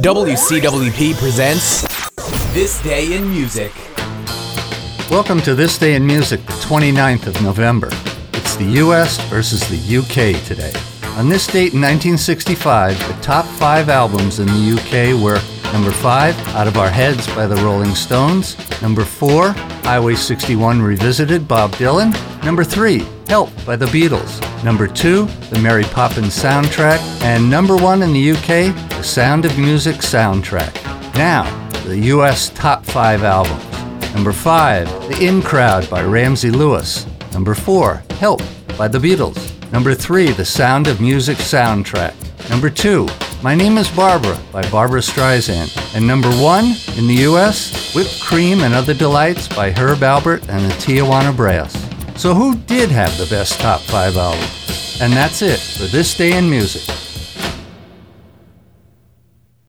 WCWP presents This Day in Music. Welcome to This Day in Music, the 29th of November. It's the US versus the UK today. On this date in 1965, the top five albums in the UK were number five, Out of Our Heads by the Rolling Stones, number four, Highway 61 Revisited, Bob Dylan, number three, Help by the Beatles, number two, the Mary Poppins soundtrack, and number one in the UK, the Sound of Music soundtrack. Now, the US top five albums. Number five, The In Crowd by Ramsey Lewis. Number four, Help by the Beatles. Number three, The Sound of Music soundtrack. Number two, My Name is Barbra by Barbra Streisand. And number one in the US, Whipped Cream and Other Delights by Herb Alpert and the Tijuana Brass. So who did have the best top five album? And that's it for this day in music.